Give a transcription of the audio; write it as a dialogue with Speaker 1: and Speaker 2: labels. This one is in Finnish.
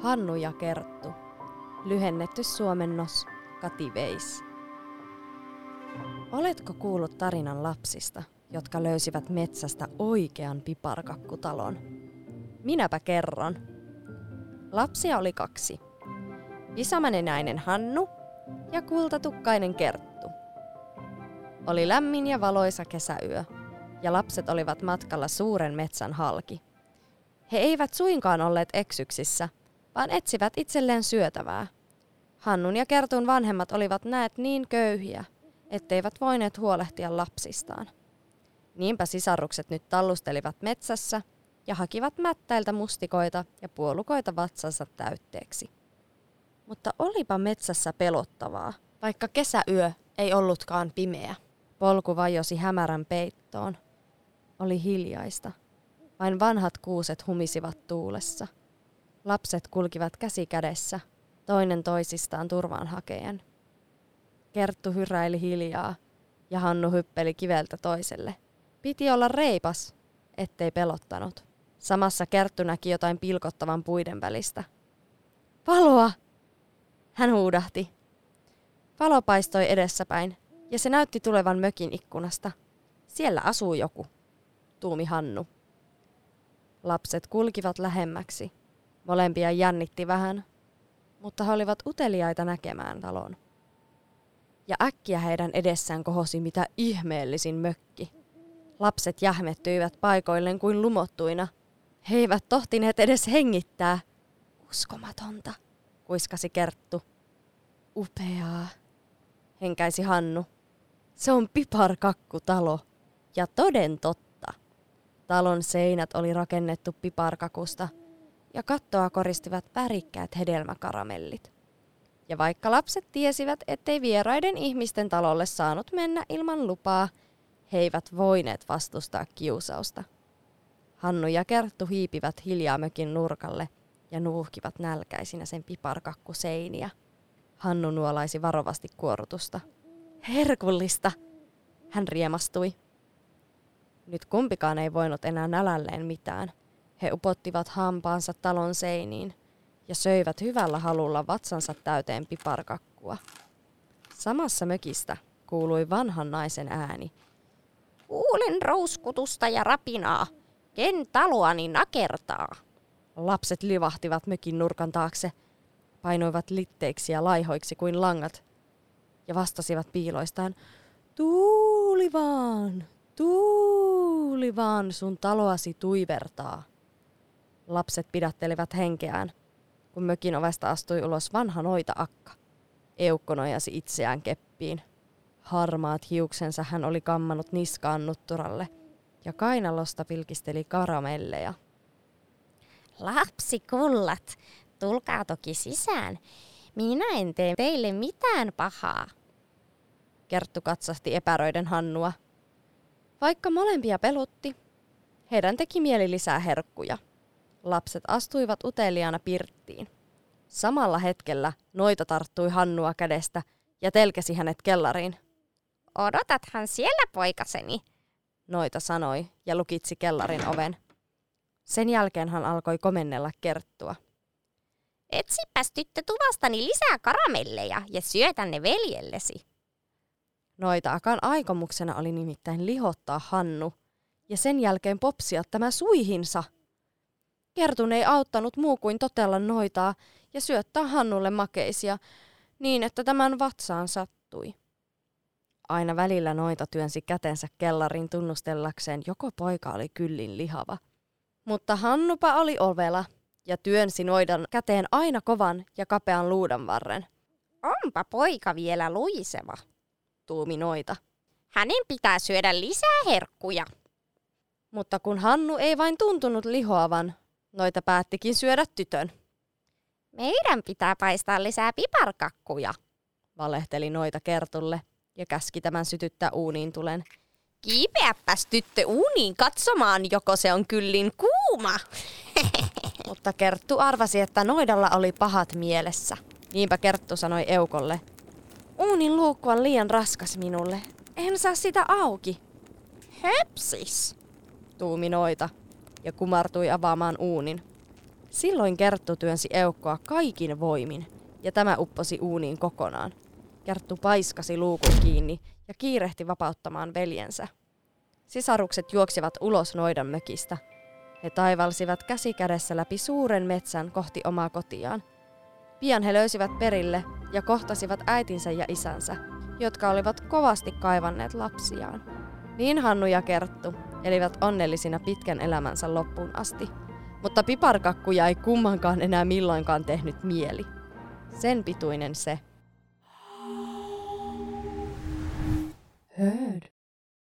Speaker 1: Hannu ja Kerttu. Lyhennetty suomennos Kati Veis. Oletko kuullut tarinan lapsista, jotka löysivät metsästä oikean piparkakkutalon? Minäpä kerron. Lapsia oli kaksi. Pisamanenäinen Hannu ja kultatukkainen Kerttu. Oli lämmin ja valoisa kesäyö, ja lapset olivat matkalla suuren metsän halki. He eivät suinkaan olleet eksyksissä, vaan etsivät itselleen syötävää. Hannun ja Kertun vanhemmat olivat näet niin köyhiä, etteivät voineet huolehtia lapsistaan. Niinpä sisarukset nyt tallustelivat metsässä ja hakivat mättäiltä mustikoita ja puolukoita vatsansa täytteeksi. Mutta olipa metsässä pelottavaa, vaikka kesäyö ei ollutkaan pimeä. Polku vajosi hämärän peittoon. Oli hiljaista. Vain vanhat kuuset humisivat tuulessa. Lapset kulkivat käsi kädessä, toinen toisistaan turvaan hakejen. Kerttu hyräili hiljaa ja Hannu hyppeli kiveltä toiselle. Piti olla reipas, ettei pelottanut. Samassa Kerttu näki jotain pilkottavan puiden välistä. Valoa! Hän huudahti. Valo paistoi edessäpäin, ja se näytti tulevan mökin ikkunasta. Siellä asuu joku, tuumi Hannu. Lapset kulkivat lähemmäksi. Molempia jännitti vähän, mutta he olivat uteliaita näkemään talon. Ja äkkiä heidän edessään kohosi mitä ihmeellisin mökki. Lapset jähmettyivät paikoilleen kuin lumottuina. He eivät tohtineet edes hengittää. Uskomatonta, kuiskasi Kerttu. Upeaa, henkäisi Hannu. Se on piparkakkutalo. Ja toden totta. Talon seinät oli rakennettu piparkakusta ja kattoa koristivat värikkäät hedelmäkaramellit. Ja vaikka lapset tiesivät, ettei vieraiden ihmisten talolle saanut mennä ilman lupaa, he eivät voineet vastustaa kiusausta. Hannu ja Kerttu hiipivät hiljaa mökin nurkalle ja nuuhkivat nälkäisinä sen piparkakkuseiniä. Hannu nuolaisi varovasti kuorutusta. Herkullista! Hän riemastui. Nyt kumpikaan ei voinut enää nälälleen mitään. He upottivat hampaansa talon seiniin ja söivät hyvällä halulla vatsansa täyteen piparkakkua. Samassa mökistä kuului vanhan naisen ääni.
Speaker 2: Kuulen rouskutusta ja rapinaa. Ken taloani nakertaa?
Speaker 1: Lapset livahtivat mökin nurkan taakse, painoivat litteiksi ja laihoiksi kuin langat ja vastasivat piiloistaan, tuuli vaan, tuuli vaan sun taloasi tuivertaa. Lapset pidättelivät henkeään, kun mökin ovesta astui ulos vanha noita akka. Eukko nojasi itseään keppiin. Harmaat hiuksensa hän oli kammannut niskaan nutturalle ja kainalosta pilkisteli karamelleja.
Speaker 2: Lapsi kullat, tulkaa toki sisään. Minä en tee teille mitään pahaa.
Speaker 1: Kerttu katsasti epäröiden Hannua. Vaikka molempia pelutti, heidän teki mieli lisää herkkuja. Lapset astuivat uteliaana pirttiin. Samalla hetkellä noita tarttui Hannua kädestä ja telkesi hänet kellariin.
Speaker 2: Odotathan siellä poikaseni,
Speaker 1: noita sanoi ja lukitsi kellarin oven. Sen jälkeen hän alkoi komennella Kerttua.
Speaker 2: Etsipäs tyttö tuvastani lisää karamelleja ja syötä ne veljellesi.
Speaker 1: Noita Akan aikomuksena oli nimittäin lihottaa Hannu ja sen jälkeen popsia tämä suihinsa. Kertun ei auttanut muu kuin totella noitaa ja syöttää Hannulle makeisia niin, että tämän vatsaan sattui. Aina välillä noita työnsi kätensä kellarin tunnustellakseen, joko poika oli kyllin lihava. Mutta Hannupa oli ovela ja työnsi noidan käteen aina kovan ja kapean luudan varren.
Speaker 2: Onpa poika vielä luiseva,
Speaker 1: tuumi noita.
Speaker 2: Hänen pitää syödä lisää herkkuja.
Speaker 1: Mutta kun Hannu ei vain tuntunut lihoavan, noita päättikin syödä tytön.
Speaker 2: Meidän pitää paistaa lisää piparkakkuja,
Speaker 1: valehteli noita Kertulle ja käski tämän sytyttää uuniin tulen.
Speaker 2: Kiipeäpäs tyttö uuniin katsomaan, joko se on kyllin kuuma.
Speaker 1: Mutta Kerttu arvasi, että noidalla oli pahat mielessä. Niinpä Kerttu sanoi Eukolle. Uunin luukku on liian raskas minulle. En saa sitä auki.
Speaker 2: Höpsis,
Speaker 1: tuumi noita ja kumartui avaamaan uunin. Silloin Kerttu työnsi eukkoa kaikin voimin, ja tämä upposi uuniin kokonaan. Kerttu paiskasi luukun kiinni ja kiirehti vapauttamaan veljensä. Sisarukset juoksivat ulos noidan mökistä. He taivalsivat käsi kädessä läpi suuren metsän kohti omaa kotiaan. Pian he löysivät perille ja kohtasivat äitinsä ja isänsä, jotka olivat kovasti kaivanneet lapsiaan. Niin Hannu ja Kerttu elivät onnellisina pitkän elämänsä loppuun asti, mutta piparkakkuja ei kummankaan enää milloinkaan tehnyt mieli. Sen pituinen se.
Speaker 3: Hörd.